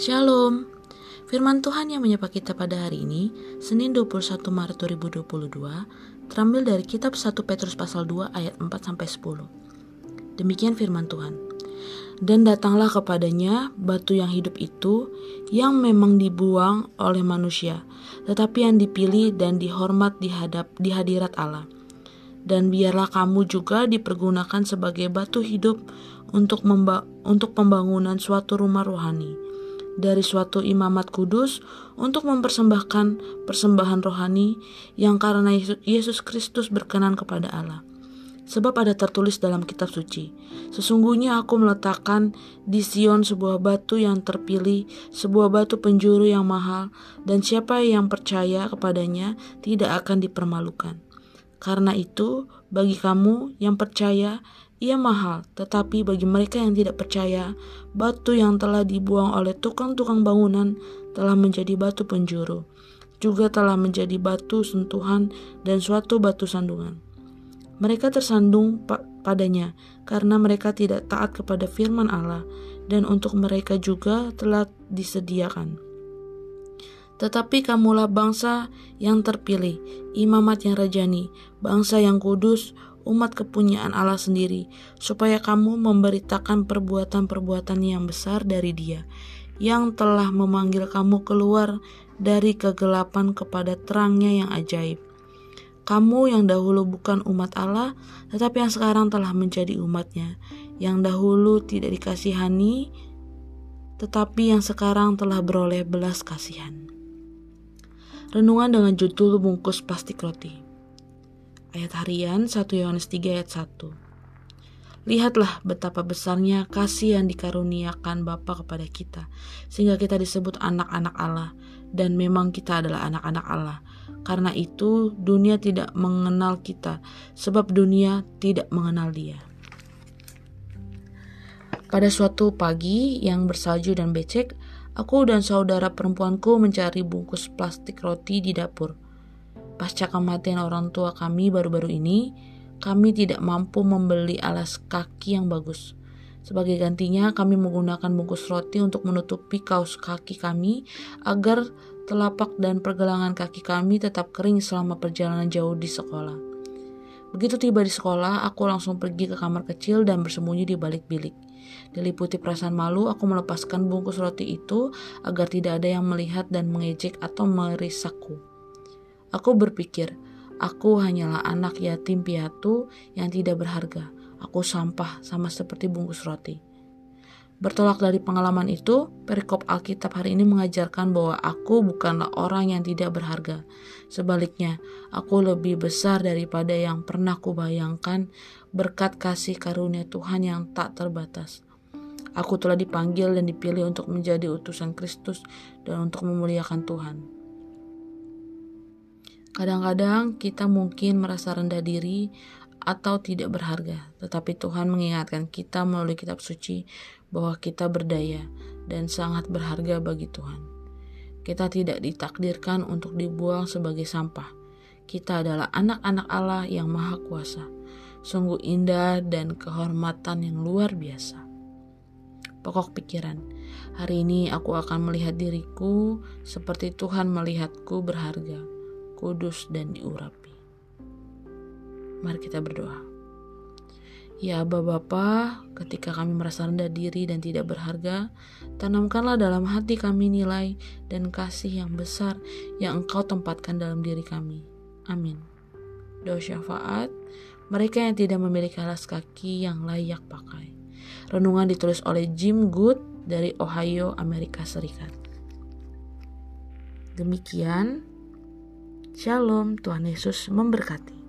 Shalom. Firman Tuhan yang menyapa kita pada hari ini, Senin 21 Maret 2022, terambil dari kitab 1 Petrus pasal 2 ayat 4 sampai 10. Demikian firman Tuhan. Dan datanglah kepadanya batu yang hidup itu yang memang dibuang oleh manusia, tetapi yang dipilih dan dihormat di hadap di hadirat Allah. Dan biarlah kamu juga dipergunakan sebagai batu hidup untuk untuk pembangunan suatu rumah rohani dari suatu imamat kudus untuk mempersembahkan persembahan rohani yang karena Yesus Kristus berkenan kepada Allah. Sebab ada tertulis dalam kitab suci, Sesungguhnya aku meletakkan di Sion sebuah batu yang terpilih, sebuah batu penjuru yang mahal, dan siapa yang percaya kepadanya tidak akan dipermalukan. Karena itu, bagi kamu yang percaya, ia mahal, tetapi bagi mereka yang tidak percaya, batu yang telah dibuang oleh tukang-tukang bangunan telah menjadi batu penjuru, juga telah menjadi batu sentuhan dan suatu batu sandungan. Mereka tersandung padanya karena mereka tidak taat kepada firman Allah, dan untuk mereka juga telah disediakan. Tetapi kamulah bangsa yang terpilih, imamat yang rajani, bangsa yang kudus, umat kepunyaan Allah sendiri, supaya kamu memberitakan perbuatan-perbuatan yang besar dari Dia, yang telah memanggil kamu keluar dari kegelapan kepada terangnya yang ajaib. Kamu yang dahulu bukan umat Allah, tetapi yang sekarang telah menjadi umatnya, yang dahulu tidak dikasihani, tetapi yang sekarang telah beroleh belas kasihan. Renungan dengan judul bungkus plastik roti. Ayat harian 1 Yohanes 3 ayat 1. Lihatlah betapa besarnya kasih yang dikaruniakan Bapa kepada kita, sehingga kita disebut anak-anak Allah, dan memang kita adalah anak-anak Allah. Karena itu, dunia tidak mengenal kita, sebab dunia tidak mengenal Dia. Pada suatu pagi yang bersalju dan becek, aku dan saudara perempuanku mencari bungkus plastik roti di dapur. Pasca kematian orang tua kami baru-baru ini, kami tidak mampu membeli alas kaki yang bagus. Sebagai gantinya, kami menggunakan bungkus roti untuk menutupi kaos kaki kami agar telapak dan pergelangan kaki kami tetap kering selama perjalanan jauh di sekolah. Begitu tiba di sekolah, aku langsung pergi ke kamar kecil dan bersembunyi di balik bilik. Diliputi perasaan malu, aku melepaskan bungkus roti itu agar tidak ada yang melihat dan mengejek atau merisakku. Aku berpikir, aku hanyalah anak yatim piatu yang tidak berharga. Aku sampah sama seperti bungkus roti. Bertolak dari pengalaman itu, perikop Alkitab hari ini mengajarkan bahwa aku bukanlah orang yang tidak berharga. Sebaliknya, aku lebih besar daripada yang pernah kubayangkan berkat kasih karunia Tuhan yang tak terbatas. Aku telah dipanggil dan dipilih untuk menjadi utusan Kristus dan untuk memuliakan Tuhan. Kadang-kadang kita mungkin merasa rendah diri atau tidak berharga, tetapi Tuhan mengingatkan kita melalui kitab suci bahwa kita berdaya dan sangat berharga bagi Tuhan. Kita tidak ditakdirkan untuk dibuang sebagai sampah. Kita adalah anak-anak Allah yang Maha Kuasa. Sungguh indah dan kehormatan yang luar biasa. Pokok pikiran, hari ini aku akan melihat diriku seperti Tuhan melihatku berharga kudus dan diurapi. Mari kita berdoa. Ya Aba Bapa, ketika kami merasa rendah diri dan tidak berharga, tanamkanlah dalam hati kami nilai dan kasih yang besar yang Engkau tempatkan dalam diri kami. Amin. Doa syafaat, mereka yang tidak memiliki alas kaki yang layak pakai. Renungan ditulis oleh Jim Good dari Ohio, Amerika Serikat. Demikian Shalom, Tuhan Yesus memberkati.